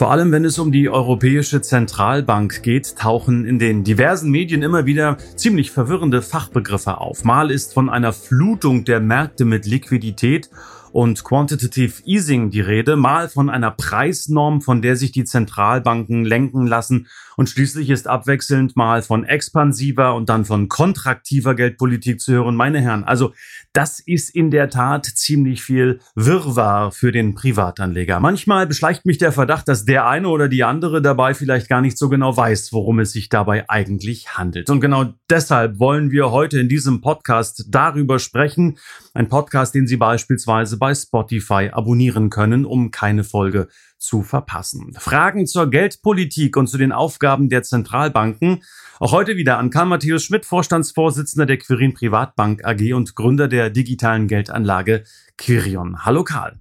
Vor allem, wenn es um die Europäische Zentralbank geht, tauchen in den diversen Medien immer wieder ziemlich verwirrende Fachbegriffe auf. Mal ist von einer Flutung der Märkte mit Liquidität und Quantitative Easing die Rede, mal von einer Preisnorm, von der sich die Zentralbanken lenken lassen und schließlich ist abwechselnd mal von expansiver und dann von kontraktiver Geldpolitik zu hören. Meine Herren, also das ist in der Tat ziemlich viel Wirrwarr für den Privatanleger. Manchmal beschleicht mich der Verdacht, dass der eine oder die andere dabei vielleicht gar nicht so genau weiß, worum es sich dabei eigentlich handelt. Und genau deshalb wollen wir heute in diesem Podcast darüber sprechen. Ein Podcast, den Sie beispielsweise bei Spotify abonnieren können, um keine Folge zu verpassen. Fragen zur Geldpolitik und zu den Aufgaben der Zentralbanken auch heute wieder an Karl Matthäus Schmidt, Vorstandsvorsitzender der Quirin Privatbank AG und Gründer der digitalen Geldanlage Quirion. Hallo Karl.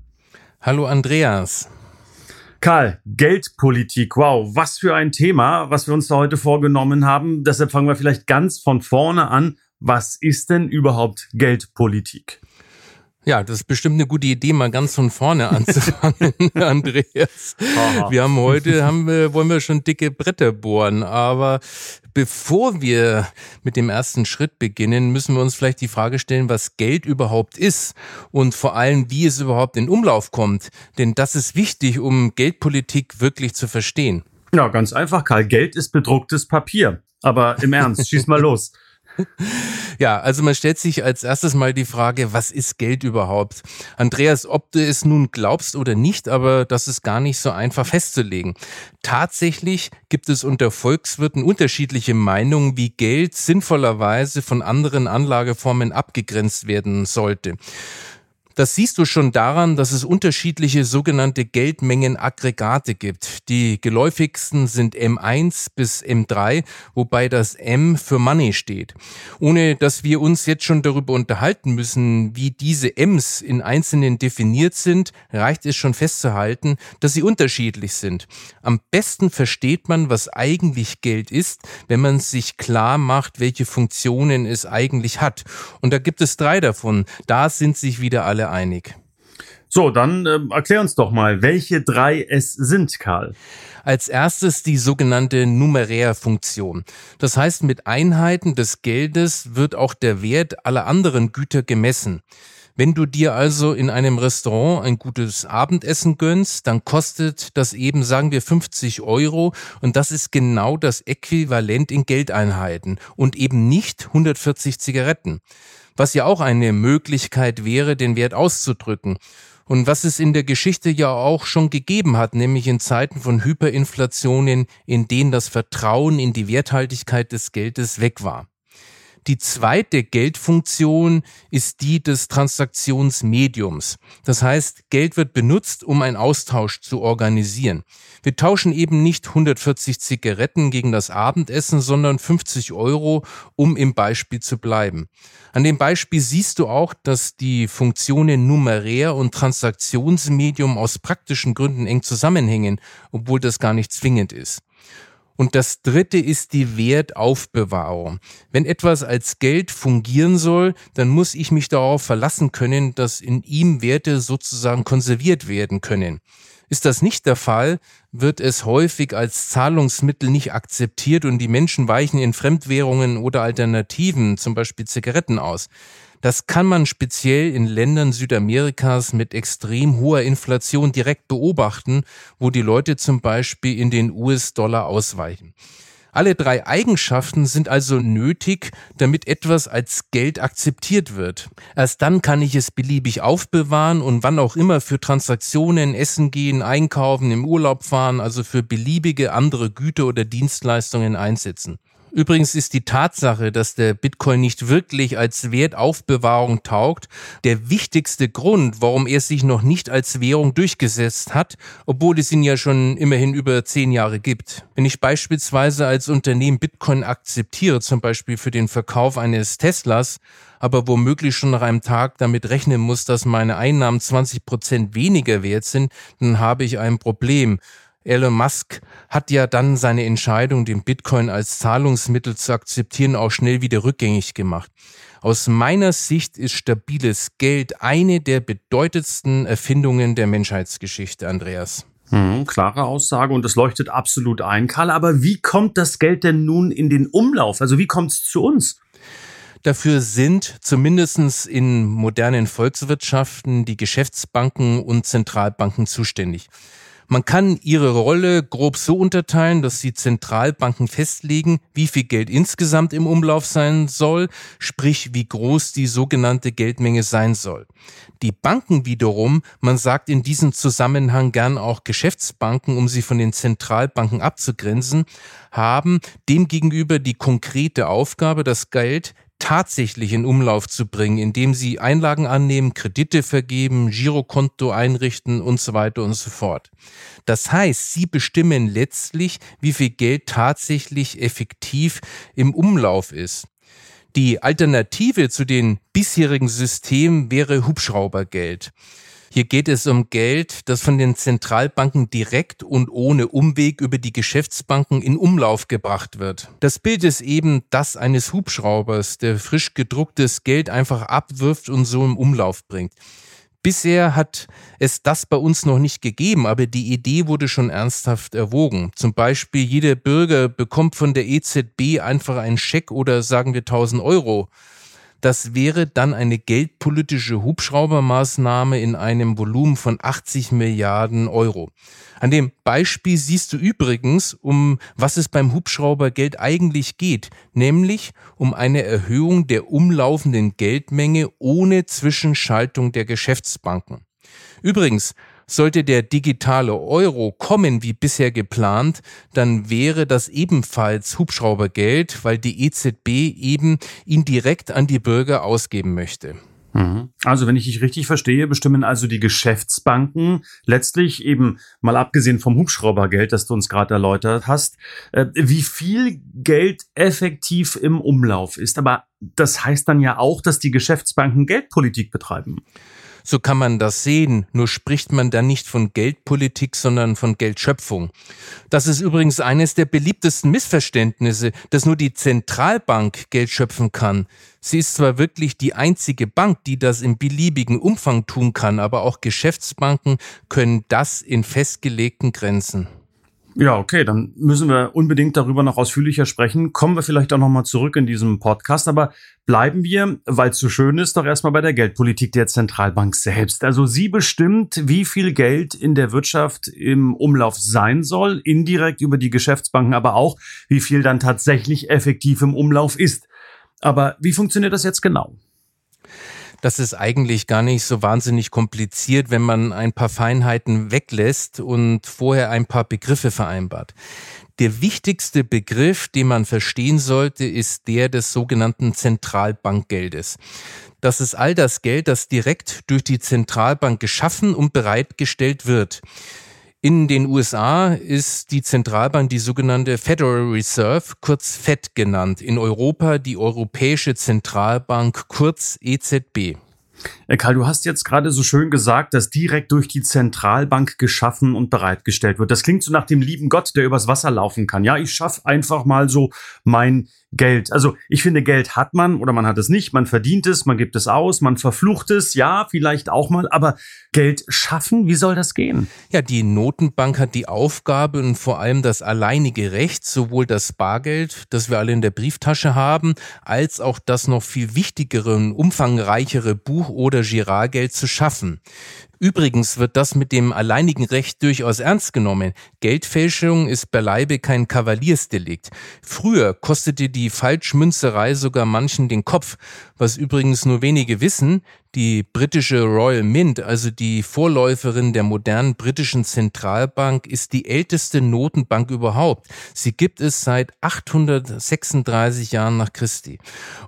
Hallo Andreas. Karl, Geldpolitik, wow, was für ein Thema, was wir uns da heute vorgenommen haben. Deshalb fangen wir vielleicht ganz von vorne an. Was ist denn überhaupt Geldpolitik? Ja, das ist bestimmt eine gute Idee, mal ganz von vorne anzufangen, Andreas. Aha. Wir haben heute, haben wir, wollen wir schon dicke Bretter bohren, aber bevor wir mit dem ersten Schritt beginnen, müssen wir uns vielleicht die Frage stellen, was Geld überhaupt ist und vor allem, wie es überhaupt in Umlauf kommt. Denn das ist wichtig, um Geldpolitik wirklich zu verstehen. Ja, ganz einfach, Karl. Geld ist bedrucktes Papier. Aber im Ernst, schieß mal los. Ja, also man stellt sich als erstes mal die Frage, was ist Geld überhaupt? Andreas, ob du es nun glaubst oder nicht, aber das ist gar nicht so einfach festzulegen. Tatsächlich gibt es unter Volkswirten unterschiedliche Meinungen, wie Geld sinnvollerweise von anderen Anlageformen abgegrenzt werden sollte. Das siehst du schon daran, dass es unterschiedliche sogenannte Geldmengenaggregate gibt. Die geläufigsten sind M1 bis M3, wobei das M für Money steht. Ohne dass wir uns jetzt schon darüber unterhalten müssen, wie diese Ms in Einzelnen definiert sind, reicht es schon festzuhalten, dass sie unterschiedlich sind. Am besten versteht man, was eigentlich Geld ist, wenn man sich klar macht, welche Funktionen es eigentlich hat. Und da gibt es drei davon. Da sind sich wieder alle einig. So, dann äh, erklär uns doch mal, welche drei es sind, Karl. Als erstes die sogenannte Numerärfunktion. Das heißt, mit Einheiten des Geldes wird auch der Wert aller anderen Güter gemessen. Wenn du dir also in einem Restaurant ein gutes Abendessen gönnst, dann kostet das eben, sagen wir, 50 Euro und das ist genau das Äquivalent in Geldeinheiten und eben nicht 140 Zigaretten was ja auch eine Möglichkeit wäre, den Wert auszudrücken. Und was es in der Geschichte ja auch schon gegeben hat, nämlich in Zeiten von Hyperinflationen, in denen das Vertrauen in die Werthaltigkeit des Geldes weg war. Die zweite Geldfunktion ist die des Transaktionsmediums. Das heißt, Geld wird benutzt, um einen Austausch zu organisieren. Wir tauschen eben nicht 140 Zigaretten gegen das Abendessen, sondern 50 Euro, um im Beispiel zu bleiben. An dem Beispiel siehst du auch, dass die Funktionen numerär und Transaktionsmedium aus praktischen Gründen eng zusammenhängen, obwohl das gar nicht zwingend ist. Und das dritte ist die Wertaufbewahrung. Wenn etwas als Geld fungieren soll, dann muss ich mich darauf verlassen können, dass in ihm Werte sozusagen konserviert werden können. Ist das nicht der Fall, wird es häufig als Zahlungsmittel nicht akzeptiert und die Menschen weichen in Fremdwährungen oder Alternativen, zum Beispiel Zigaretten aus. Das kann man speziell in Ländern Südamerikas mit extrem hoher Inflation direkt beobachten, wo die Leute zum Beispiel in den US-Dollar ausweichen. Alle drei Eigenschaften sind also nötig, damit etwas als Geld akzeptiert wird. Erst dann kann ich es beliebig aufbewahren und wann auch immer für Transaktionen, Essen gehen, einkaufen, im Urlaub fahren, also für beliebige andere Güter oder Dienstleistungen einsetzen. Übrigens ist die Tatsache, dass der Bitcoin nicht wirklich als Wertaufbewahrung taugt, der wichtigste Grund, warum er sich noch nicht als Währung durchgesetzt hat, obwohl es ihn ja schon immerhin über zehn Jahre gibt. Wenn ich beispielsweise als Unternehmen Bitcoin akzeptiere, zum Beispiel für den Verkauf eines Teslas, aber womöglich schon nach einem Tag damit rechnen muss, dass meine Einnahmen 20 Prozent weniger wert sind, dann habe ich ein Problem. Elon Musk hat ja dann seine Entscheidung, den Bitcoin als Zahlungsmittel zu akzeptieren, auch schnell wieder rückgängig gemacht. Aus meiner Sicht ist stabiles Geld eine der bedeutendsten Erfindungen der Menschheitsgeschichte, Andreas. Hm, klare Aussage und das leuchtet absolut ein, Karl. Aber wie kommt das Geld denn nun in den Umlauf? Also wie kommt es zu uns? Dafür sind zumindest in modernen Volkswirtschaften die Geschäftsbanken und Zentralbanken zuständig. Man kann ihre Rolle grob so unterteilen, dass die Zentralbanken festlegen, wie viel Geld insgesamt im Umlauf sein soll, sprich wie groß die sogenannte Geldmenge sein soll. Die Banken wiederum, man sagt in diesem Zusammenhang gern auch Geschäftsbanken, um sie von den Zentralbanken abzugrenzen, haben demgegenüber die konkrete Aufgabe, das Geld tatsächlich in Umlauf zu bringen, indem sie Einlagen annehmen, Kredite vergeben, Girokonto einrichten und so weiter und so fort. Das heißt, sie bestimmen letztlich, wie viel Geld tatsächlich effektiv im Umlauf ist. Die Alternative zu den bisherigen Systemen wäre Hubschraubergeld. Hier geht es um Geld, das von den Zentralbanken direkt und ohne Umweg über die Geschäftsbanken in Umlauf gebracht wird. Das Bild ist eben das eines Hubschraubers, der frisch gedrucktes Geld einfach abwirft und so im Umlauf bringt. Bisher hat es das bei uns noch nicht gegeben, aber die Idee wurde schon ernsthaft erwogen. Zum Beispiel jeder Bürger bekommt von der EZB einfach einen Scheck oder sagen wir 1000 Euro. Das wäre dann eine geldpolitische Hubschraubermaßnahme in einem Volumen von 80 Milliarden Euro. An dem Beispiel siehst du übrigens, um was es beim Hubschraubergeld eigentlich geht, nämlich um eine Erhöhung der umlaufenden Geldmenge ohne Zwischenschaltung der Geschäftsbanken. Übrigens, sollte der digitale Euro kommen wie bisher geplant, dann wäre das ebenfalls Hubschraubergeld, weil die EZB eben ihn direkt an die Bürger ausgeben möchte. Mhm. Also, wenn ich dich richtig verstehe, bestimmen also die Geschäftsbanken letztlich eben mal abgesehen vom Hubschraubergeld, das du uns gerade erläutert hast, äh, wie viel Geld effektiv im Umlauf ist. Aber das heißt dann ja auch, dass die Geschäftsbanken Geldpolitik betreiben. So kann man das sehen, nur spricht man da nicht von Geldpolitik, sondern von Geldschöpfung. Das ist übrigens eines der beliebtesten Missverständnisse, dass nur die Zentralbank Geld schöpfen kann. Sie ist zwar wirklich die einzige Bank, die das im beliebigen Umfang tun kann, aber auch Geschäftsbanken können das in festgelegten Grenzen. Ja, okay, dann müssen wir unbedingt darüber noch ausführlicher sprechen. Kommen wir vielleicht auch nochmal zurück in diesem Podcast, aber bleiben wir, weil es so schön ist, doch erstmal bei der Geldpolitik der Zentralbank selbst. Also sie bestimmt, wie viel Geld in der Wirtschaft im Umlauf sein soll, indirekt über die Geschäftsbanken, aber auch, wie viel dann tatsächlich effektiv im Umlauf ist. Aber wie funktioniert das jetzt genau? Das ist eigentlich gar nicht so wahnsinnig kompliziert, wenn man ein paar Feinheiten weglässt und vorher ein paar Begriffe vereinbart. Der wichtigste Begriff, den man verstehen sollte, ist der des sogenannten Zentralbankgeldes. Das ist all das Geld, das direkt durch die Zentralbank geschaffen und bereitgestellt wird. In den USA ist die Zentralbank die sogenannte Federal Reserve, kurz FED genannt. In Europa die Europäische Zentralbank, kurz EZB. Karl, du hast jetzt gerade so schön gesagt, dass direkt durch die Zentralbank geschaffen und bereitgestellt wird. Das klingt so nach dem lieben Gott, der übers Wasser laufen kann. Ja, ich schaffe einfach mal so mein Geld. Also ich finde, Geld hat man oder man hat es nicht, man verdient es, man gibt es aus, man verflucht es, ja, vielleicht auch mal, aber Geld schaffen, wie soll das gehen? Ja, die Notenbank hat die Aufgabe und vor allem das alleinige Recht, sowohl das Bargeld, das wir alle in der Brieftasche haben, als auch das noch viel wichtigere und umfangreichere Buch- oder Giralgeld zu schaffen. Übrigens wird das mit dem alleinigen Recht durchaus ernst genommen. Geldfälschung ist beileibe kein Kavaliersdelikt. Früher kostete die Falschmünzerei sogar manchen den Kopf, was übrigens nur wenige wissen, die britische Royal Mint, also die Vorläuferin der modernen britischen Zentralbank, ist die älteste Notenbank überhaupt. Sie gibt es seit 836 Jahren nach Christi.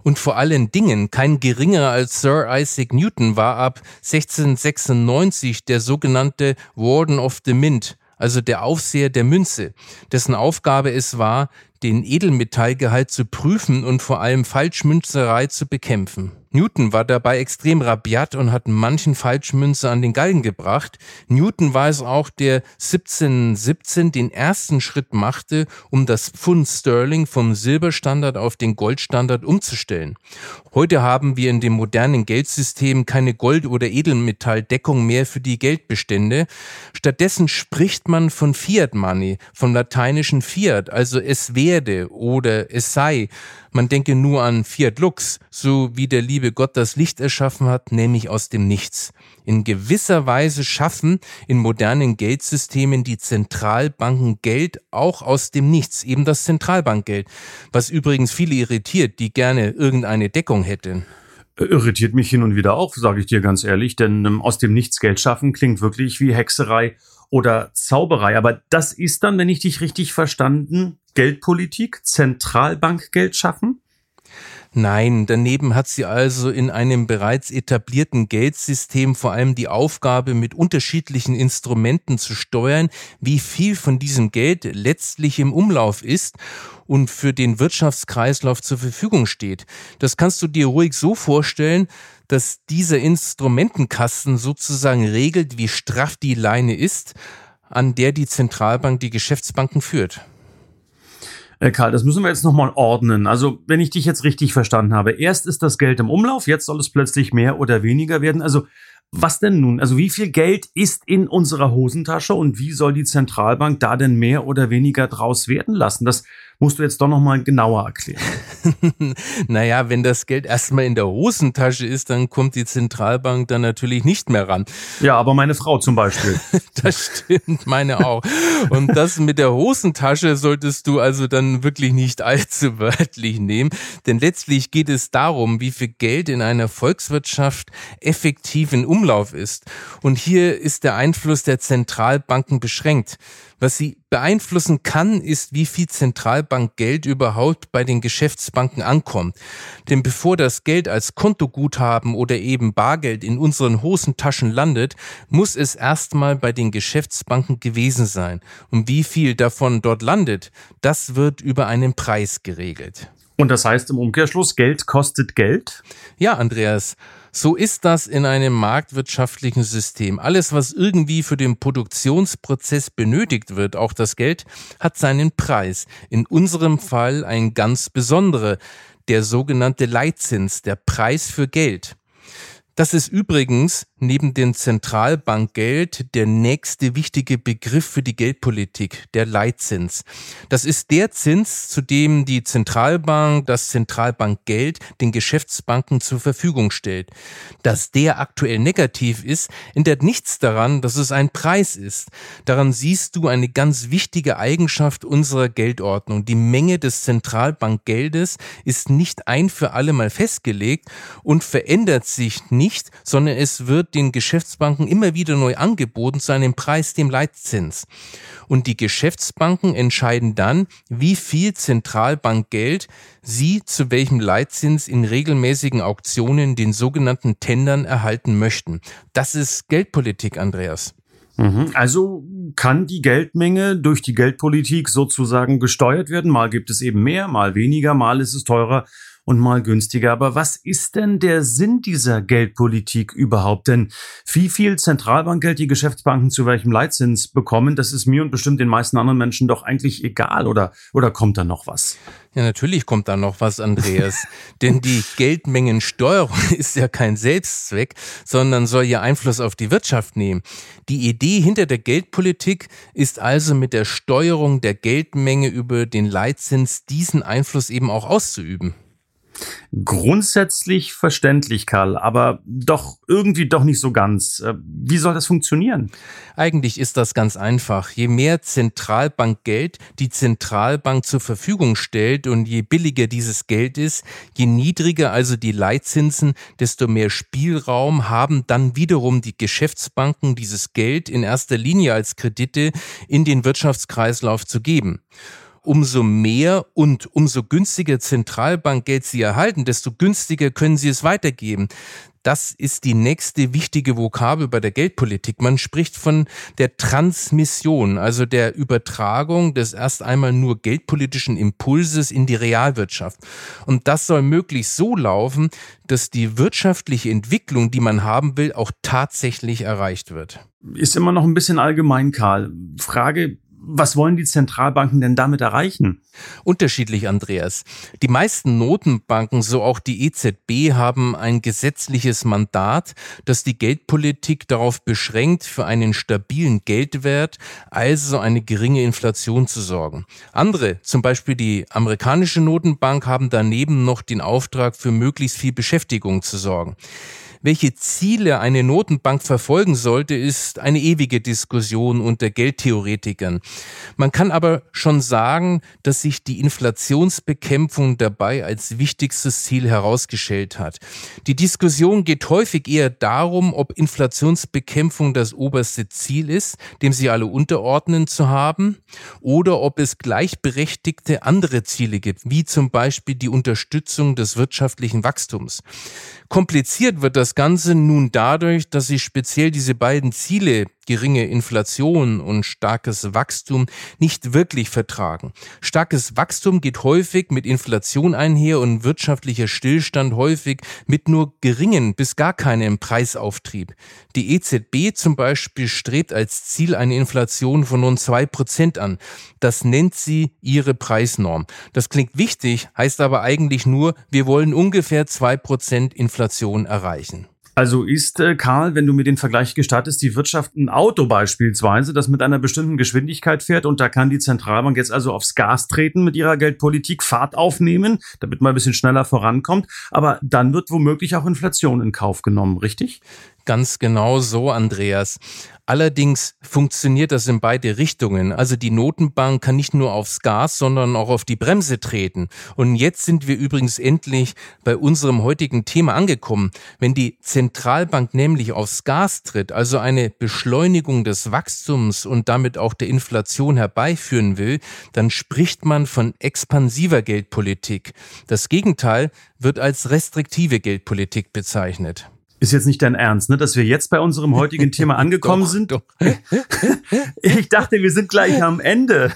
Und vor allen Dingen kein geringerer als Sir Isaac Newton war ab 1696 der sogenannte Warden of the Mint, also der Aufseher der Münze, dessen Aufgabe es war, den Edelmetallgehalt zu prüfen und vor allem Falschmünzerei zu bekämpfen. Newton war dabei extrem rabiat und hat manchen Falschmünzer an den Galgen gebracht. Newton war es auch, der 1717 den ersten Schritt machte, um das Pfund Sterling vom Silberstandard auf den Goldstandard umzustellen. Heute haben wir in dem modernen Geldsystem keine Gold- oder Edelmetalldeckung mehr für die Geldbestände. Stattdessen spricht man von Fiat Money, vom lateinischen Fiat, also es werde oder es sei. Man denke nur an Fiat Lux, so wie der liebe Gott das Licht erschaffen hat, nämlich aus dem Nichts. In gewisser Weise schaffen in modernen Geldsystemen die Zentralbanken Geld auch aus dem Nichts, eben das Zentralbankgeld, was übrigens viele irritiert, die gerne irgendeine Deckung hätten. Irritiert mich hin und wieder auch, sage ich dir ganz ehrlich, denn ähm, aus dem Nichts Geld schaffen klingt wirklich wie Hexerei oder Zauberei. Aber das ist dann, wenn ich dich richtig verstanden, Geldpolitik, Zentralbankgeld schaffen? Nein, daneben hat sie also in einem bereits etablierten Geldsystem vor allem die Aufgabe, mit unterschiedlichen Instrumenten zu steuern, wie viel von diesem Geld letztlich im Umlauf ist und für den Wirtschaftskreislauf zur Verfügung steht. Das kannst du dir ruhig so vorstellen, dass dieser Instrumentenkasten sozusagen regelt, wie straff die Leine ist, an der die Zentralbank die Geschäftsbanken führt. Äh, Karl, das müssen wir jetzt nochmal ordnen. Also, wenn ich dich jetzt richtig verstanden habe, erst ist das Geld im Umlauf, jetzt soll es plötzlich mehr oder weniger werden. Also, was denn nun? Also, wie viel Geld ist in unserer Hosentasche und wie soll die Zentralbank da denn mehr oder weniger draus werden lassen? Das musst du jetzt doch nochmal genauer erklären. naja, wenn das Geld erstmal in der Hosentasche ist, dann kommt die Zentralbank dann natürlich nicht mehr ran. Ja, aber meine Frau zum Beispiel. das stimmt, meine auch. Und das mit der Hosentasche solltest du also dann wirklich nicht allzu wörtlich nehmen, denn letztlich geht es darum, wie viel Geld in einer Volkswirtschaft effektiv in Umlauf ist. Und hier ist der Einfluss der Zentralbanken beschränkt. Was sie beeinflussen kann, ist, wie viel Zentralbankgeld überhaupt bei den Geschäftsbanken ankommt. Denn bevor das Geld als Kontoguthaben oder eben Bargeld in unseren Hosentaschen landet, muss es erstmal bei den Geschäftsbanken gewesen sein. Und wie viel davon dort landet, das wird über einen Preis geregelt. Und das heißt im Umkehrschluss, Geld kostet Geld? Ja, Andreas. So ist das in einem marktwirtschaftlichen System. Alles, was irgendwie für den Produktionsprozess benötigt wird, auch das Geld, hat seinen Preis. In unserem Fall ein ganz besonderer, der sogenannte Leitzins, der Preis für Geld. Das ist übrigens neben dem Zentralbankgeld der nächste wichtige Begriff für die Geldpolitik, der Leitzins. Das ist der Zins, zu dem die Zentralbank das Zentralbankgeld den Geschäftsbanken zur Verfügung stellt. Dass der aktuell negativ ist, ändert nichts daran, dass es ein Preis ist. Daran siehst du eine ganz wichtige Eigenschaft unserer Geldordnung. Die Menge des Zentralbankgeldes ist nicht ein für alle Mal festgelegt und verändert sich nicht, sondern es wird den Geschäftsbanken immer wieder neu angeboten zu einem Preis, dem Leitzins. Und die Geschäftsbanken entscheiden dann, wie viel Zentralbankgeld sie zu welchem Leitzins in regelmäßigen Auktionen, den sogenannten Tendern, erhalten möchten. Das ist Geldpolitik, Andreas. Mhm. Also kann die Geldmenge durch die Geldpolitik sozusagen gesteuert werden. Mal gibt es eben mehr, mal weniger, mal ist es teurer und mal günstiger. Aber was ist denn der Sinn dieser Geldpolitik überhaupt? Denn wie viel Zentralbankgeld die Geschäftsbanken zu welchem Leitzins bekommen, das ist mir und bestimmt den meisten anderen Menschen doch eigentlich egal. Oder, oder kommt da noch was? Ja, natürlich kommt da noch was, Andreas. Denn die Geldmengensteuerung ist ja kein Selbstzweck, sondern soll ja Einfluss auf die Wirtschaft nehmen. Die Idee hinter der Geldpolitik ist also mit der Steuerung der Geldmenge über den Leitzins diesen Einfluss eben auch auszuüben. Grundsätzlich verständlich, Karl, aber doch irgendwie doch nicht so ganz. Äh, wie soll das funktionieren? Eigentlich ist das ganz einfach. Je mehr Zentralbankgeld die Zentralbank zur Verfügung stellt und je billiger dieses Geld ist, je niedriger also die Leitzinsen, desto mehr Spielraum haben dann wiederum die Geschäftsbanken, dieses Geld in erster Linie als Kredite in den Wirtschaftskreislauf zu geben umso mehr und umso günstiger Zentralbankgeld Sie erhalten, desto günstiger können Sie es weitergeben. Das ist die nächste wichtige Vokabel bei der Geldpolitik. Man spricht von der Transmission, also der Übertragung des erst einmal nur geldpolitischen Impulses in die Realwirtschaft. Und das soll möglichst so laufen, dass die wirtschaftliche Entwicklung, die man haben will, auch tatsächlich erreicht wird. Ist immer noch ein bisschen allgemein, Karl. Frage, was wollen die Zentralbanken denn damit erreichen? Unterschiedlich, Andreas. Die meisten Notenbanken, so auch die EZB, haben ein gesetzliches Mandat, das die Geldpolitik darauf beschränkt, für einen stabilen Geldwert, also eine geringe Inflation zu sorgen. Andere, zum Beispiel die amerikanische Notenbank, haben daneben noch den Auftrag, für möglichst viel Beschäftigung zu sorgen. Welche Ziele eine Notenbank verfolgen sollte, ist eine ewige Diskussion unter Geldtheoretikern. Man kann aber schon sagen, dass sich die Inflationsbekämpfung dabei als wichtigstes Ziel herausgestellt hat. Die Diskussion geht häufig eher darum, ob Inflationsbekämpfung das oberste Ziel ist, dem sie alle unterordnen zu haben, oder ob es gleichberechtigte andere Ziele gibt, wie zum Beispiel die Unterstützung des wirtschaftlichen Wachstums. Kompliziert wird das Ganze nun dadurch, dass sich speziell diese beiden Ziele geringe Inflation und starkes Wachstum nicht wirklich vertragen. Starkes Wachstum geht häufig mit Inflation einher und wirtschaftlicher Stillstand häufig mit nur geringen bis gar keinem Preisauftrieb. Die EZB zum Beispiel strebt als Ziel eine Inflation von rund zwei Prozent an. Das nennt sie ihre Preisnorm. Das klingt wichtig, heißt aber eigentlich nur, wir wollen ungefähr zwei Prozent Inflation erreichen. Also ist, äh, Karl, wenn du mir den Vergleich gestattest, die Wirtschaft ein Auto beispielsweise, das mit einer bestimmten Geschwindigkeit fährt und da kann die Zentralbank jetzt also aufs Gas treten mit ihrer Geldpolitik, Fahrt aufnehmen, damit man ein bisschen schneller vorankommt, aber dann wird womöglich auch Inflation in Kauf genommen, richtig? Ganz genau so, Andreas. Allerdings funktioniert das in beide Richtungen. Also die Notenbank kann nicht nur aufs Gas, sondern auch auf die Bremse treten. Und jetzt sind wir übrigens endlich bei unserem heutigen Thema angekommen. Wenn die Zentralbank nämlich aufs Gas tritt, also eine Beschleunigung des Wachstums und damit auch der Inflation herbeiführen will, dann spricht man von expansiver Geldpolitik. Das Gegenteil wird als restriktive Geldpolitik bezeichnet. Ist jetzt nicht dein Ernst, ne, dass wir jetzt bei unserem heutigen Thema angekommen doch, sind? Doch. ich dachte, wir sind gleich am Ende.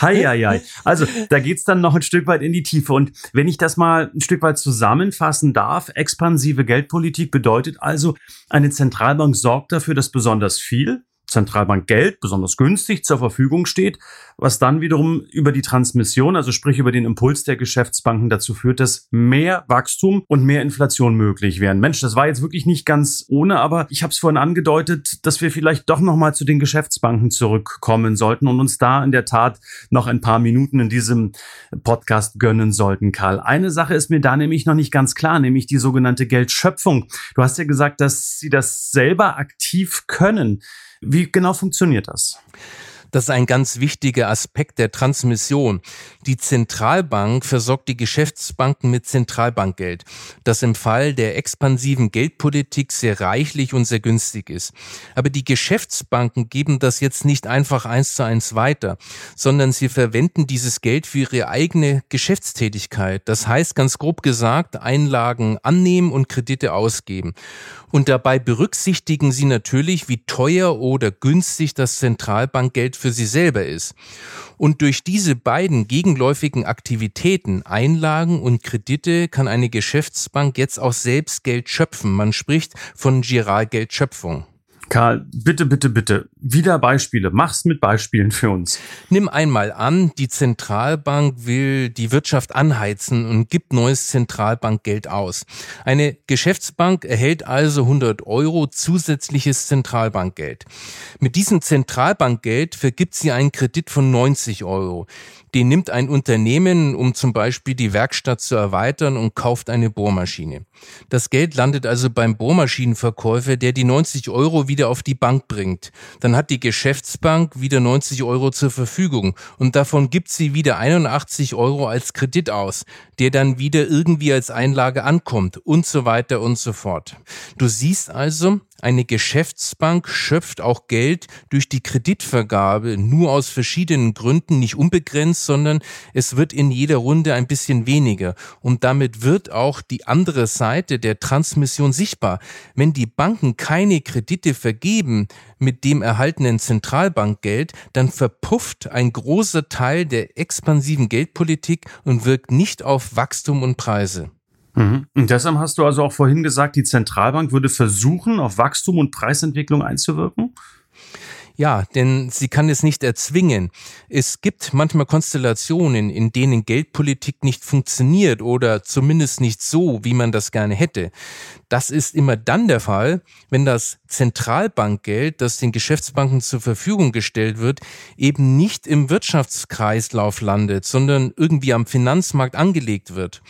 Heieiei. Also, da geht's dann noch ein Stück weit in die Tiefe. Und wenn ich das mal ein Stück weit zusammenfassen darf, expansive Geldpolitik bedeutet also, eine Zentralbank sorgt dafür, dass besonders viel, Zentralbank Geld besonders günstig zur Verfügung steht, was dann wiederum über die Transmission, also sprich über den Impuls der Geschäftsbanken dazu führt, dass mehr Wachstum und mehr Inflation möglich wären. Mensch, das war jetzt wirklich nicht ganz ohne, aber ich habe es vorhin angedeutet, dass wir vielleicht doch noch mal zu den Geschäftsbanken zurückkommen sollten und uns da in der Tat noch ein paar Minuten in diesem Podcast gönnen sollten, Karl. Eine Sache ist mir da nämlich noch nicht ganz klar, nämlich die sogenannte Geldschöpfung. Du hast ja gesagt, dass sie das selber aktiv können. Wie genau funktioniert das? Das ist ein ganz wichtiger Aspekt der Transmission. Die Zentralbank versorgt die Geschäftsbanken mit Zentralbankgeld, das im Fall der expansiven Geldpolitik sehr reichlich und sehr günstig ist. Aber die Geschäftsbanken geben das jetzt nicht einfach eins zu eins weiter, sondern sie verwenden dieses Geld für ihre eigene Geschäftstätigkeit. Das heißt ganz grob gesagt, Einlagen annehmen und Kredite ausgeben. Und dabei berücksichtigen sie natürlich, wie teuer oder günstig das Zentralbankgeld für sie selber ist. Und durch diese beiden gegenläufigen Aktivitäten, Einlagen und Kredite, kann eine Geschäftsbank jetzt auch selbst Geld schöpfen. Man spricht von Giralgeldschöpfung. Karl, bitte, bitte, bitte, wieder Beispiele. Mach's mit Beispielen für uns. Nimm einmal an, die Zentralbank will die Wirtschaft anheizen und gibt neues Zentralbankgeld aus. Eine Geschäftsbank erhält also 100 Euro zusätzliches Zentralbankgeld. Mit diesem Zentralbankgeld vergibt sie einen Kredit von 90 Euro. Den nimmt ein Unternehmen, um zum Beispiel die Werkstatt zu erweitern und kauft eine Bohrmaschine. Das Geld landet also beim Bohrmaschinenverkäufer, der die 90 Euro wieder auf die Bank bringt. Dann hat die Geschäftsbank wieder 90 Euro zur Verfügung und davon gibt sie wieder 81 Euro als Kredit aus, der dann wieder irgendwie als Einlage ankommt und so weiter und so fort. Du siehst also, eine Geschäftsbank schöpft auch Geld durch die Kreditvergabe nur aus verschiedenen Gründen, nicht unbegrenzt, sondern es wird in jeder Runde ein bisschen weniger. Und damit wird auch die andere Seite der Transmission sichtbar. Wenn die Banken keine Kredite vergeben mit dem erhaltenen Zentralbankgeld, dann verpufft ein großer Teil der expansiven Geldpolitik und wirkt nicht auf Wachstum und Preise. Mhm. Und deshalb hast du also auch vorhin gesagt, die Zentralbank würde versuchen, auf Wachstum und Preisentwicklung einzuwirken? Ja, denn sie kann es nicht erzwingen. Es gibt manchmal Konstellationen, in denen Geldpolitik nicht funktioniert oder zumindest nicht so, wie man das gerne hätte. Das ist immer dann der Fall, wenn das Zentralbankgeld, das den Geschäftsbanken zur Verfügung gestellt wird, eben nicht im Wirtschaftskreislauf landet, sondern irgendwie am Finanzmarkt angelegt wird.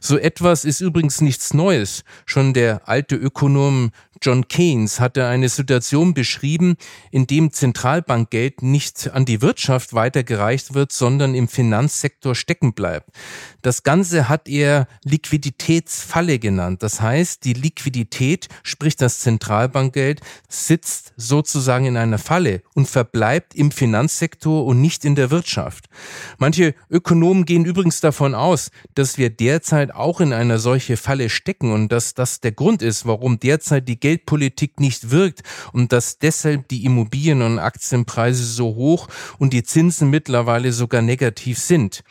So etwas ist übrigens nichts Neues. Schon der alte Ökonom John Keynes hatte eine Situation beschrieben, in dem Zentralbankgeld nicht an die Wirtschaft weitergereicht wird, sondern im Finanzsektor stecken bleibt. Das Ganze hat er Liquiditätsfalle genannt. Das heißt, die Liquidität, sprich das Zentralbankgeld, sitzt sozusagen in einer Falle und verbleibt im Finanzsektor und nicht in der Wirtschaft. Manche Ökonomen gehen übrigens davon aus, dass wir derzeit auch in einer solche Falle stecken und dass das der Grund ist, warum derzeit die Geldpolitik nicht wirkt und dass deshalb die Immobilien- und Aktienpreise so hoch und die Zinsen mittlerweile sogar negativ sind.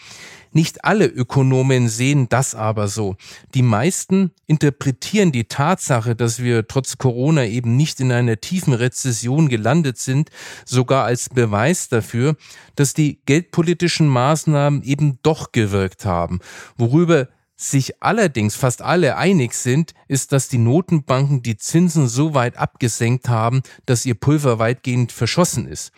Nicht alle Ökonomen sehen das aber so. Die meisten interpretieren die Tatsache, dass wir trotz Corona eben nicht in einer tiefen Rezession gelandet sind, sogar als Beweis dafür, dass die geldpolitischen Maßnahmen eben doch gewirkt haben, worüber sich allerdings fast alle einig sind, ist, dass die Notenbanken die Zinsen so weit abgesenkt haben, dass ihr Pulver weitgehend verschossen ist.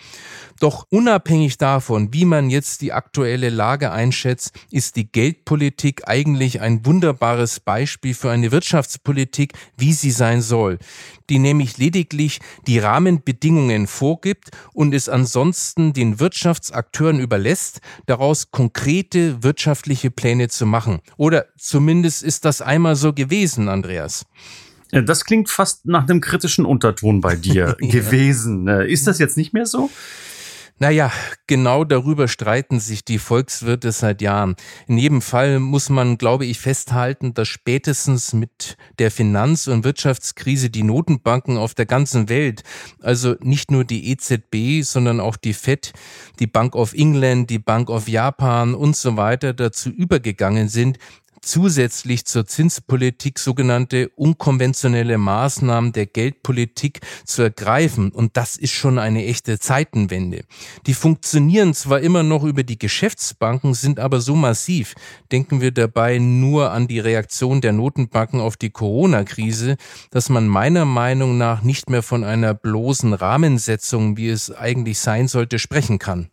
Doch unabhängig davon, wie man jetzt die aktuelle Lage einschätzt, ist die Geldpolitik eigentlich ein wunderbares Beispiel für eine Wirtschaftspolitik, wie sie sein soll, die nämlich lediglich die Rahmenbedingungen vorgibt und es ansonsten den Wirtschaftsakteuren überlässt, daraus konkrete wirtschaftliche Pläne zu machen. Oder zumindest ist das einmal so gewesen, Andreas. Das klingt fast nach einem kritischen Unterton bei dir gewesen. Ist das jetzt nicht mehr so? Naja, genau darüber streiten sich die Volkswirte seit Jahren. In jedem Fall muss man, glaube ich, festhalten, dass spätestens mit der Finanz- und Wirtschaftskrise die Notenbanken auf der ganzen Welt, also nicht nur die EZB, sondern auch die Fed, die Bank of England, die Bank of Japan und so weiter dazu übergegangen sind, zusätzlich zur Zinspolitik sogenannte unkonventionelle Maßnahmen der Geldpolitik zu ergreifen. Und das ist schon eine echte Zeitenwende. Die funktionieren zwar immer noch über die Geschäftsbanken, sind aber so massiv. Denken wir dabei nur an die Reaktion der Notenbanken auf die Corona-Krise, dass man meiner Meinung nach nicht mehr von einer bloßen Rahmensetzung, wie es eigentlich sein sollte, sprechen kann.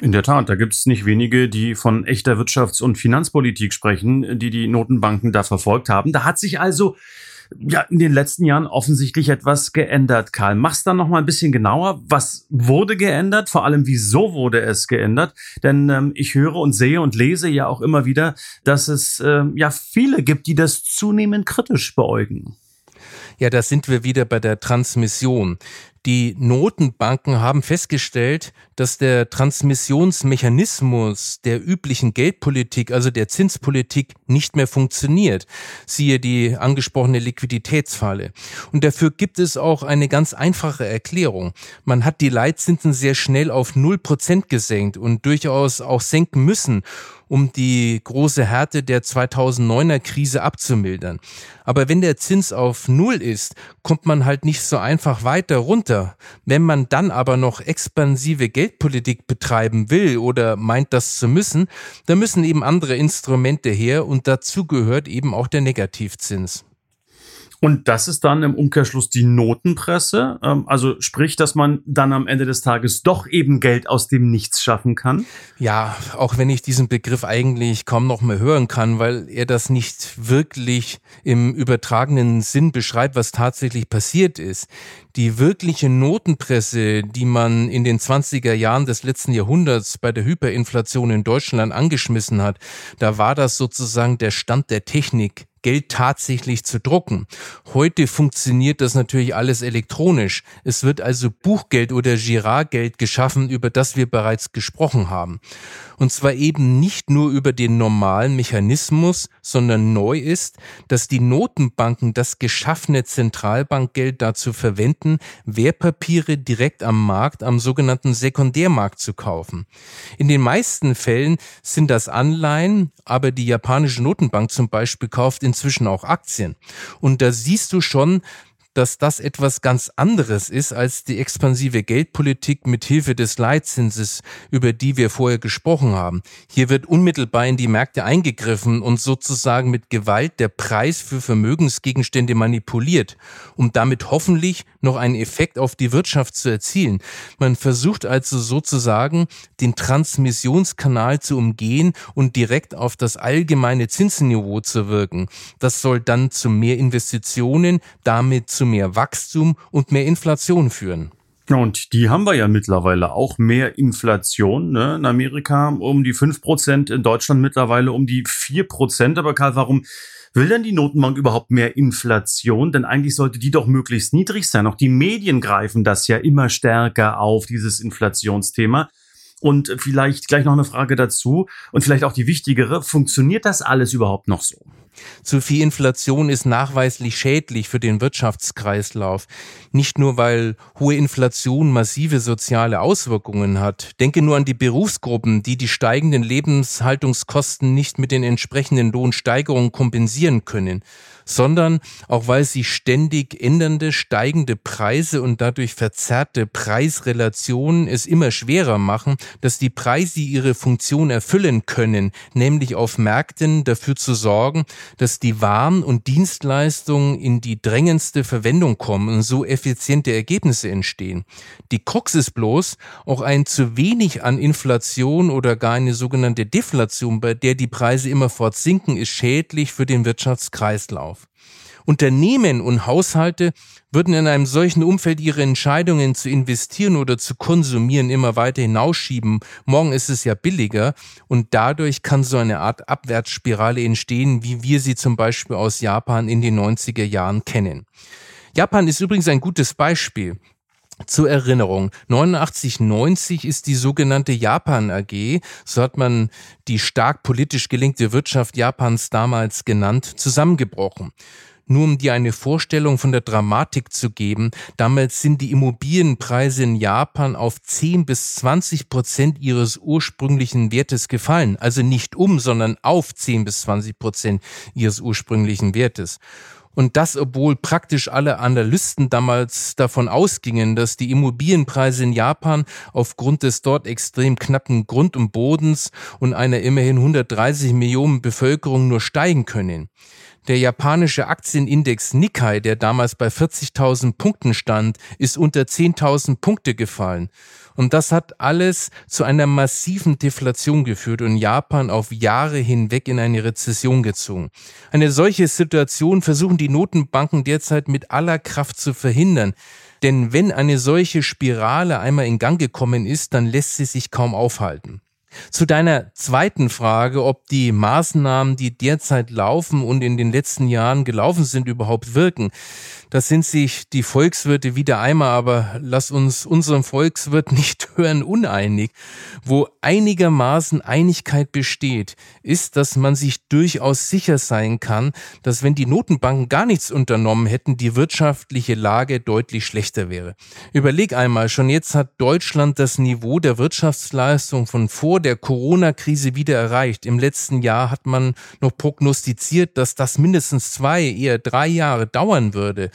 In der Tat, da gibt es nicht wenige, die von echter Wirtschafts- und Finanzpolitik sprechen, die die Notenbanken da verfolgt haben. Da hat sich also ja in den letzten Jahren offensichtlich etwas geändert. Karl, mach's dann noch mal ein bisschen genauer. Was wurde geändert? Vor allem, wieso wurde es geändert? Denn ähm, ich höre und sehe und lese ja auch immer wieder, dass es ähm, ja viele gibt, die das zunehmend kritisch beäugen. Ja, da sind wir wieder bei der Transmission. Die Notenbanken haben festgestellt, dass der Transmissionsmechanismus der üblichen Geldpolitik, also der Zinspolitik, nicht mehr funktioniert. Siehe die angesprochene Liquiditätsfalle. Und dafür gibt es auch eine ganz einfache Erklärung. Man hat die Leitzinsen sehr schnell auf null Prozent gesenkt und durchaus auch senken müssen, um die große Härte der 2009er Krise abzumildern. Aber wenn der Zins auf Null ist, kommt man halt nicht so einfach weiter runter. Wenn man dann aber noch expansive Geldpolitik betreiben will oder meint das zu müssen, dann müssen eben andere Instrumente her und dazu gehört eben auch der Negativzins. Und das ist dann im Umkehrschluss die Notenpresse. Ähm, also sprich, dass man dann am Ende des Tages doch eben Geld aus dem Nichts schaffen kann. Ja, auch wenn ich diesen Begriff eigentlich kaum noch mehr hören kann, weil er das nicht wirklich im übertragenen Sinn beschreibt, was tatsächlich passiert ist. Die wirkliche Notenpresse, die man in den 20er Jahren des letzten Jahrhunderts bei der Hyperinflation in Deutschland angeschmissen hat, da war das sozusagen der Stand der Technik Geld tatsächlich zu drucken. Heute funktioniert das natürlich alles elektronisch. Es wird also Buchgeld oder Girardgeld geschaffen, über das wir bereits gesprochen haben. Und zwar eben nicht nur über den normalen Mechanismus, sondern neu ist, dass die Notenbanken das geschaffene Zentralbankgeld dazu verwenden, Wertpapiere direkt am Markt, am sogenannten Sekundärmarkt zu kaufen. In den meisten Fällen sind das Anleihen, aber die japanische Notenbank zum Beispiel kauft inzwischen auch Aktien. Und da siehst du schon, dass das etwas ganz anderes ist als die expansive Geldpolitik mit Hilfe des Leitzinses, über die wir vorher gesprochen haben. Hier wird unmittelbar in die Märkte eingegriffen und sozusagen mit Gewalt der Preis für Vermögensgegenstände manipuliert, um damit hoffentlich noch einen Effekt auf die Wirtschaft zu erzielen. Man versucht also sozusagen den Transmissionskanal zu umgehen und direkt auf das allgemeine Zinsniveau zu wirken. Das soll dann zu mehr Investitionen, damit zu mehr Wachstum und mehr Inflation führen. Und die haben wir ja mittlerweile auch mehr Inflation. Ne? In Amerika um die 5%, in Deutschland mittlerweile um die 4%. Aber Karl, warum will denn die Notenbank überhaupt mehr Inflation? Denn eigentlich sollte die doch möglichst niedrig sein. Auch die Medien greifen das ja immer stärker auf, dieses Inflationsthema. Und vielleicht gleich noch eine Frage dazu und vielleicht auch die wichtigere. Funktioniert das alles überhaupt noch so? Zu viel Inflation ist nachweislich schädlich für den Wirtschaftskreislauf. Nicht nur, weil hohe Inflation massive soziale Auswirkungen hat. Denke nur an die Berufsgruppen, die die steigenden Lebenshaltungskosten nicht mit den entsprechenden Lohnsteigerungen kompensieren können sondern auch weil sie ständig ändernde, steigende Preise und dadurch verzerrte Preisrelationen es immer schwerer machen, dass die Preise ihre Funktion erfüllen können, nämlich auf Märkten dafür zu sorgen, dass die Waren und Dienstleistungen in die drängendste Verwendung kommen und so effiziente Ergebnisse entstehen. Die Krux ist bloß, auch ein zu wenig an Inflation oder gar eine sogenannte Deflation, bei der die Preise immerfort sinken, ist schädlich für den Wirtschaftskreislauf. Unternehmen und Haushalte würden in einem solchen Umfeld ihre Entscheidungen zu investieren oder zu konsumieren immer weiter hinausschieben. Morgen ist es ja billiger und dadurch kann so eine Art Abwärtsspirale entstehen, wie wir sie zum Beispiel aus Japan in den 90er Jahren kennen. Japan ist übrigens ein gutes Beispiel. Zur Erinnerung, 89-90 ist die sogenannte Japan AG, so hat man die stark politisch gelenkte Wirtschaft Japans damals genannt, zusammengebrochen. Nur um dir eine Vorstellung von der Dramatik zu geben, damals sind die Immobilienpreise in Japan auf 10 bis 20 Prozent ihres ursprünglichen Wertes gefallen. Also nicht um, sondern auf 10 bis 20 Prozent ihres ursprünglichen Wertes. Und das, obwohl praktisch alle Analysten damals davon ausgingen, dass die Immobilienpreise in Japan aufgrund des dort extrem knappen Grund und Bodens und einer immerhin 130 Millionen Bevölkerung nur steigen können. Der japanische Aktienindex Nikkei, der damals bei 40.000 Punkten stand, ist unter 10.000 Punkte gefallen. Und das hat alles zu einer massiven Deflation geführt und Japan auf Jahre hinweg in eine Rezession gezogen. Eine solche Situation versuchen die Notenbanken derzeit mit aller Kraft zu verhindern. Denn wenn eine solche Spirale einmal in Gang gekommen ist, dann lässt sie sich kaum aufhalten. Zu deiner zweiten Frage, ob die Maßnahmen, die derzeit laufen und in den letzten Jahren gelaufen sind, überhaupt wirken. Da sind sich die Volkswirte wieder einmal, aber lass uns unseren Volkswirt nicht hören, uneinig. Wo einigermaßen Einigkeit besteht, ist, dass man sich durchaus sicher sein kann, dass wenn die Notenbanken gar nichts unternommen hätten, die wirtschaftliche Lage deutlich schlechter wäre. Überleg einmal, schon jetzt hat Deutschland das Niveau der Wirtschaftsleistung von vor der Corona-Krise wieder erreicht. Im letzten Jahr hat man noch prognostiziert, dass das mindestens zwei, eher drei Jahre dauern würde.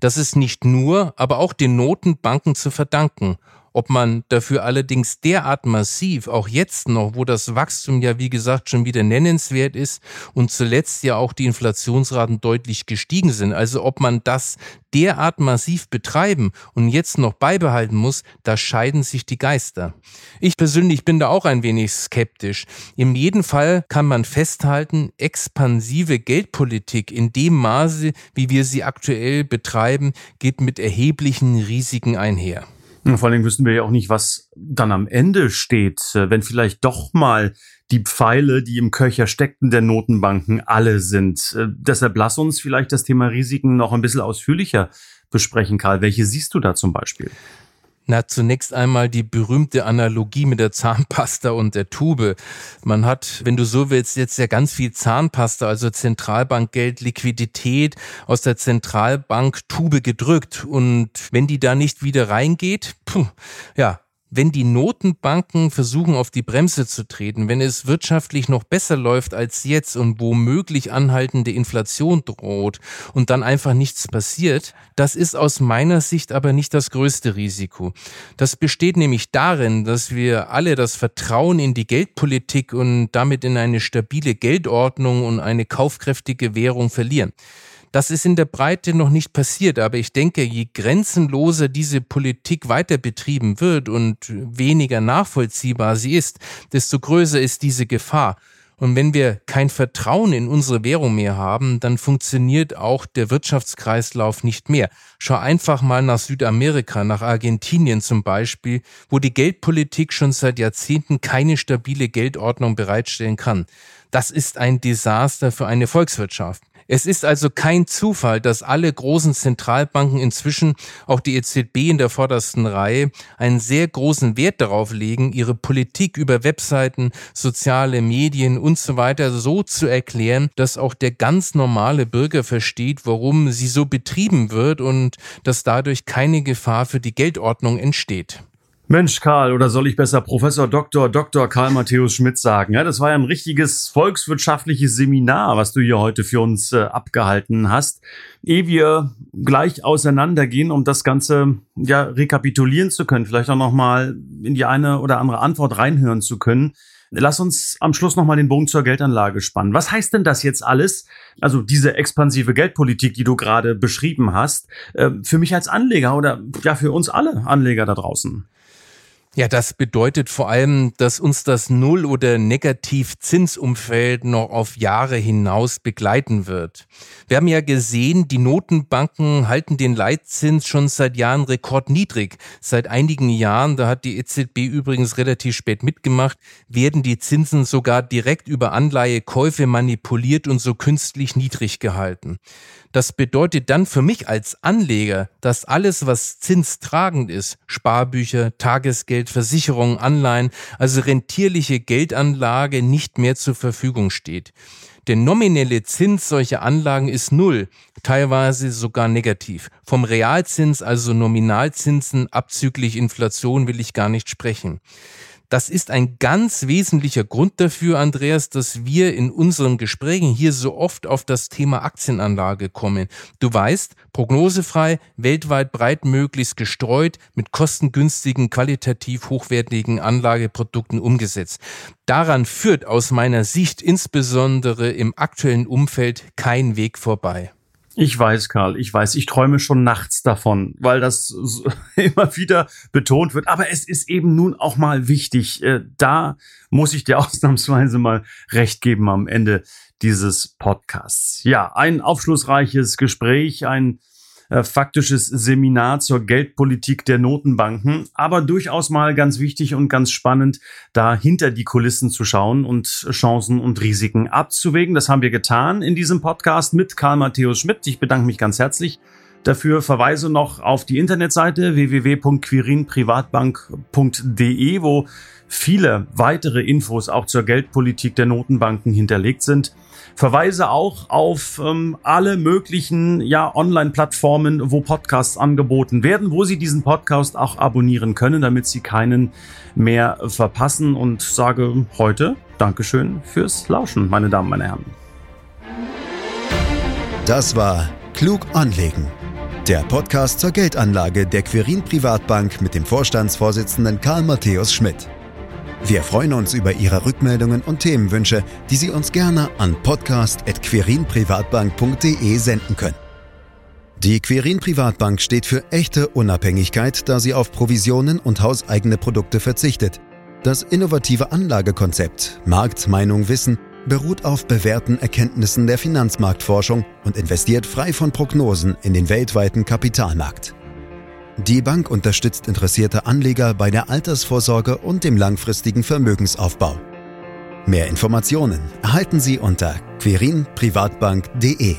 Das ist nicht nur, aber auch den Notenbanken zu verdanken. Ob man dafür allerdings derart massiv, auch jetzt noch, wo das Wachstum ja wie gesagt schon wieder nennenswert ist und zuletzt ja auch die Inflationsraten deutlich gestiegen sind, also ob man das derart massiv betreiben und jetzt noch beibehalten muss, da scheiden sich die Geister. Ich persönlich bin da auch ein wenig skeptisch. In jedem Fall kann man festhalten, expansive Geldpolitik in dem Maße, wie wir sie aktuell betreiben, geht mit erheblichen Risiken einher. Vor allem wissen wir ja auch nicht, was dann am Ende steht, äh, wenn vielleicht doch mal die Pfeile, die im Köcher steckten der Notenbanken, alle sind. Äh, deshalb lass uns vielleicht das Thema Risiken noch ein bisschen ausführlicher besprechen, Karl. Welche siehst du da zum Beispiel? Na, zunächst einmal die berühmte Analogie mit der Zahnpasta und der Tube. Man hat, wenn du so willst, jetzt ja ganz viel Zahnpasta, also Zentralbankgeld, Liquidität aus der Zentralbank-Tube gedrückt. Und wenn die da nicht wieder reingeht, puh, ja, wenn die Notenbanken versuchen, auf die Bremse zu treten, wenn es wirtschaftlich noch besser läuft als jetzt und womöglich anhaltende Inflation droht und dann einfach nichts passiert, das ist aus meiner Sicht aber nicht das größte Risiko. Das besteht nämlich darin, dass wir alle das Vertrauen in die Geldpolitik und damit in eine stabile Geldordnung und eine kaufkräftige Währung verlieren. Das ist in der Breite noch nicht passiert, aber ich denke, je grenzenloser diese Politik weiter betrieben wird und weniger nachvollziehbar sie ist, desto größer ist diese Gefahr. Und wenn wir kein Vertrauen in unsere Währung mehr haben, dann funktioniert auch der Wirtschaftskreislauf nicht mehr. Schau einfach mal nach Südamerika, nach Argentinien zum Beispiel, wo die Geldpolitik schon seit Jahrzehnten keine stabile Geldordnung bereitstellen kann. Das ist ein Desaster für eine Volkswirtschaft. Es ist also kein Zufall, dass alle großen Zentralbanken inzwischen, auch die EZB in der vordersten Reihe, einen sehr großen Wert darauf legen, ihre Politik über Webseiten, soziale Medien und so weiter so zu erklären, dass auch der ganz normale Bürger versteht, warum sie so betrieben wird und dass dadurch keine Gefahr für die Geldordnung entsteht. Mensch, Karl, oder soll ich besser Professor Dr. Dr. Karl Matthäus Schmidt sagen? Ja, das war ja ein richtiges volkswirtschaftliches Seminar, was du hier heute für uns äh, abgehalten hast. Ehe wir gleich auseinandergehen, um das Ganze ja rekapitulieren zu können, vielleicht auch nochmal in die eine oder andere Antwort reinhören zu können. Lass uns am Schluss nochmal den Bogen zur Geldanlage spannen. Was heißt denn das jetzt alles? Also diese expansive Geldpolitik, die du gerade beschrieben hast, äh, für mich als Anleger oder ja für uns alle Anleger da draußen? Ja, das bedeutet vor allem, dass uns das Null- oder Negativzinsumfeld noch auf Jahre hinaus begleiten wird. Wir haben ja gesehen, die Notenbanken halten den Leitzins schon seit Jahren rekordniedrig. Seit einigen Jahren, da hat die EZB übrigens relativ spät mitgemacht, werden die Zinsen sogar direkt über Anleihekäufe manipuliert und so künstlich niedrig gehalten. Das bedeutet dann für mich als Anleger, dass alles, was zinstragend ist, Sparbücher, Tagesgeld, Versicherungen, Anleihen, also rentierliche Geldanlage nicht mehr zur Verfügung steht. Der nominelle Zins solcher Anlagen ist null, teilweise sogar negativ. Vom Realzins, also Nominalzinsen abzüglich Inflation, will ich gar nicht sprechen. Das ist ein ganz wesentlicher Grund dafür, Andreas, dass wir in unseren Gesprächen hier so oft auf das Thema Aktienanlage kommen. Du weißt, prognosefrei, weltweit breit möglichst gestreut, mit kostengünstigen, qualitativ hochwertigen Anlageprodukten umgesetzt. Daran führt aus meiner Sicht insbesondere im aktuellen Umfeld kein Weg vorbei. Ich weiß, Karl, ich weiß, ich träume schon nachts davon, weil das immer wieder betont wird. Aber es ist eben nun auch mal wichtig. Äh, da muss ich dir ausnahmsweise mal recht geben am Ende dieses Podcasts. Ja, ein aufschlussreiches Gespräch, ein äh, faktisches Seminar zur Geldpolitik der Notenbanken, aber durchaus mal ganz wichtig und ganz spannend, da hinter die Kulissen zu schauen und Chancen und Risiken abzuwägen. Das haben wir getan in diesem Podcast mit Karl Matthäus Schmidt. Ich bedanke mich ganz herzlich Dafür verweise noch auf die Internetseite www.quirinprivatbank.de, wo viele weitere Infos auch zur Geldpolitik der Notenbanken hinterlegt sind. Verweise auch auf ähm, alle möglichen ja, Online-Plattformen, wo Podcasts angeboten werden, wo Sie diesen Podcast auch abonnieren können, damit Sie keinen mehr verpassen. Und sage heute Dankeschön fürs Lauschen, meine Damen, meine Herren. Das war Klug anlegen Der Podcast zur Geldanlage der Quirin Privatbank mit dem Vorstandsvorsitzenden Karl Matthäus Schmidt. Wir freuen uns über Ihre Rückmeldungen und Themenwünsche, die Sie uns gerne an podcast.querinprivatbank.de senden können. Die Quirin Privatbank steht für echte Unabhängigkeit, da sie auf Provisionen und hauseigene Produkte verzichtet. Das innovative Anlagekonzept Markt, Meinung, Wissen beruht auf bewährten Erkenntnissen der Finanzmarktforschung und investiert frei von Prognosen in den weltweiten Kapitalmarkt. Die Bank unterstützt interessierte Anleger bei der Altersvorsorge und dem langfristigen Vermögensaufbau. Mehr Informationen erhalten Sie unter querinprivatbank.de.